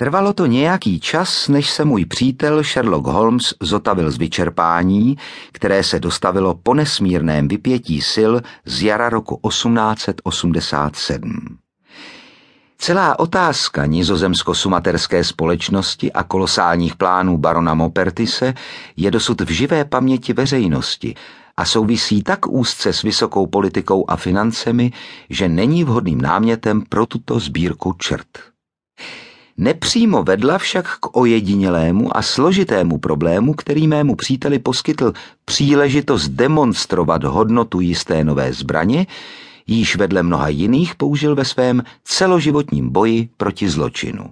Trvalo to nějaký čas, než se můj přítel Sherlock Holmes zotavil z vyčerpání, které se dostavilo po nesmírném vypětí sil z jara roku 1887. Celá otázka nizozemsko-sumaterské společnosti a kolosálních plánů barona Mopertise je dosud v živé paměti veřejnosti a souvisí tak úzce s vysokou politikou a financemi, že není vhodným námětem pro tuto sbírku čert. Nepřímo vedla však k ojedinělému a složitému problému, který mému příteli poskytl příležitost demonstrovat hodnotu jisté nové zbraně, již vedle mnoha jiných použil ve svém celoživotním boji proti zločinu.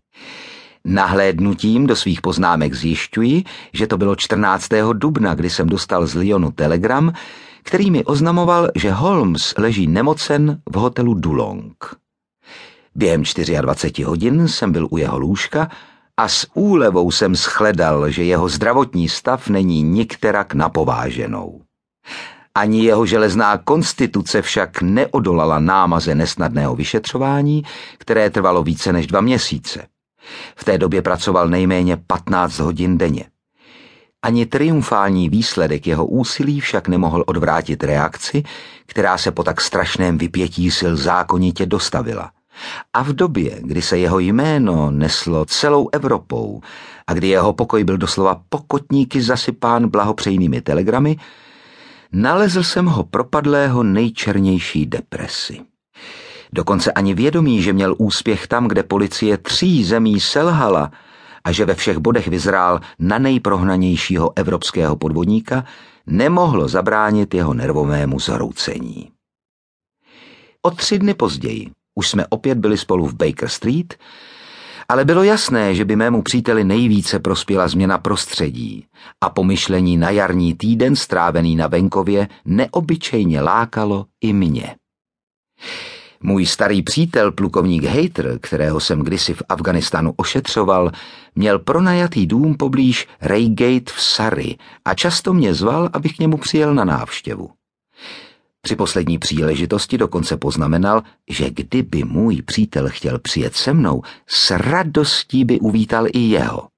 Nahlédnutím do svých poznámek zjišťuji, že to bylo 14. dubna, kdy jsem dostal z Lyonu telegram, který mi oznamoval, že Holmes leží nemocen v hotelu Dulong. Během 24 hodin jsem byl u jeho lůžka a s úlevou jsem shledal, že jeho zdravotní stav není nikterak napováženou. Ani jeho železná konstituce však neodolala námaze nesnadného vyšetřování, které trvalo více než dva měsíce. V té době pracoval nejméně 15 hodin denně. Ani triumfální výsledek jeho úsilí však nemohl odvrátit reakci, která se po tak strašném vypětí sil zákonitě dostavila. A v době, kdy se jeho jméno neslo celou Evropou a kdy jeho pokoj byl doslova pokotníky zasypán blahopřejnými telegramy, nalezl jsem ho propadlého nejčernější depresi. Dokonce ani vědomí, že měl úspěch tam, kde policie tří zemí selhala a že ve všech bodech vyzrál na nejprohnanějšího evropského podvodníka, nemohlo zabránit jeho nervovému zhroucení. O tři dny později už jsme opět byli spolu v Baker Street, ale bylo jasné, že by mému příteli nejvíce prospěla změna prostředí a pomyšlení na jarní týden strávený na venkově neobyčejně lákalo i mě. Můj starý přítel, plukovník Hater, kterého jsem kdysi v Afganistanu ošetřoval, měl pronajatý dům poblíž Reygate v Surrey a často mě zval, abych k němu přijel na návštěvu. Při poslední příležitosti dokonce poznamenal, že kdyby můj přítel chtěl přijet se mnou, s radostí by uvítal i jeho.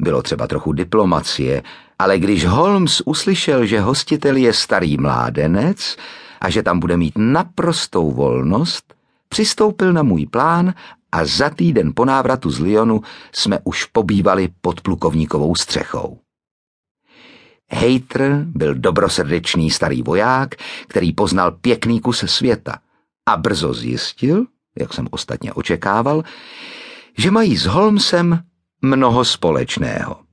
Bylo třeba trochu diplomacie, ale když Holmes uslyšel, že hostitel je starý mládenec a že tam bude mít naprostou volnost, přistoupil na můj plán a za týden po návratu z Lyonu jsme už pobývali pod plukovníkovou střechou. Hejtr byl dobrosrdečný starý voják, který poznal pěkný kus světa a brzo zjistil, jak jsem ostatně očekával, že mají s Holmesem mnoho společného.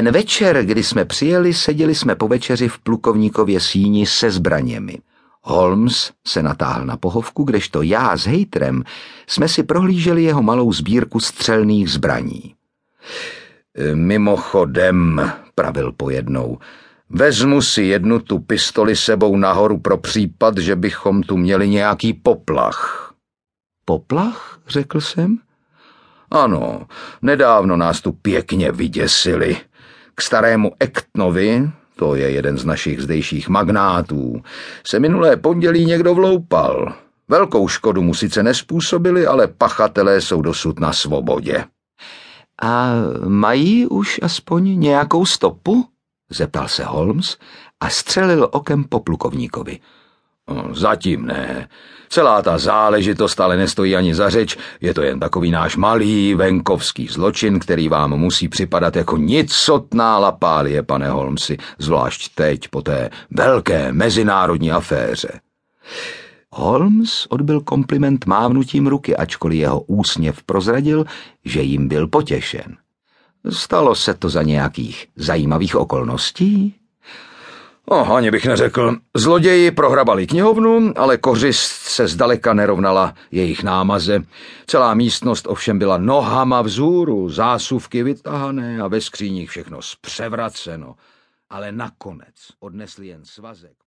Ten večer, kdy jsme přijeli, seděli jsme po večeři v plukovníkově síni se zbraněmi. Holmes se natáhl na pohovku, kdežto já s Hejtrem jsme si prohlíželi jeho malou sbírku střelných zbraní. Mimochodem, pravil pojednou, vezmu si jednu tu pistoli sebou nahoru pro případ, že bychom tu měli nějaký poplach. Poplach, řekl jsem. Ano, nedávno nás tu pěkně vyděsili. K starému Ektnovi, to je jeden z našich zdejších magnátů, se minulé pondělí někdo vloupal. Velkou škodu mu sice nespůsobili, ale pachatelé jsou dosud na svobodě. A mají už aspoň nějakou stopu? zeptal se Holmes a střelil okem po plukovníkovi. Zatím ne. Celá ta záležitost ale nestojí ani za řeč, je to jen takový náš malý venkovský zločin, který vám musí připadat jako nicotná lapálie, pane Holmesi, zvlášť teď po té velké mezinárodní aféře. Holmes odbil kompliment mávnutím ruky, ačkoliv jeho úsměv prozradil, že jim byl potěšen. Stalo se to za nějakých zajímavých okolností? Oh, ani bych neřekl. Zloději prohrabali knihovnu, ale kořist se zdaleka nerovnala jejich námaze. Celá místnost ovšem byla nohama vzhůru, zásuvky vytahané a ve skříních všechno zpřevraceno. Ale nakonec odnesli jen svazek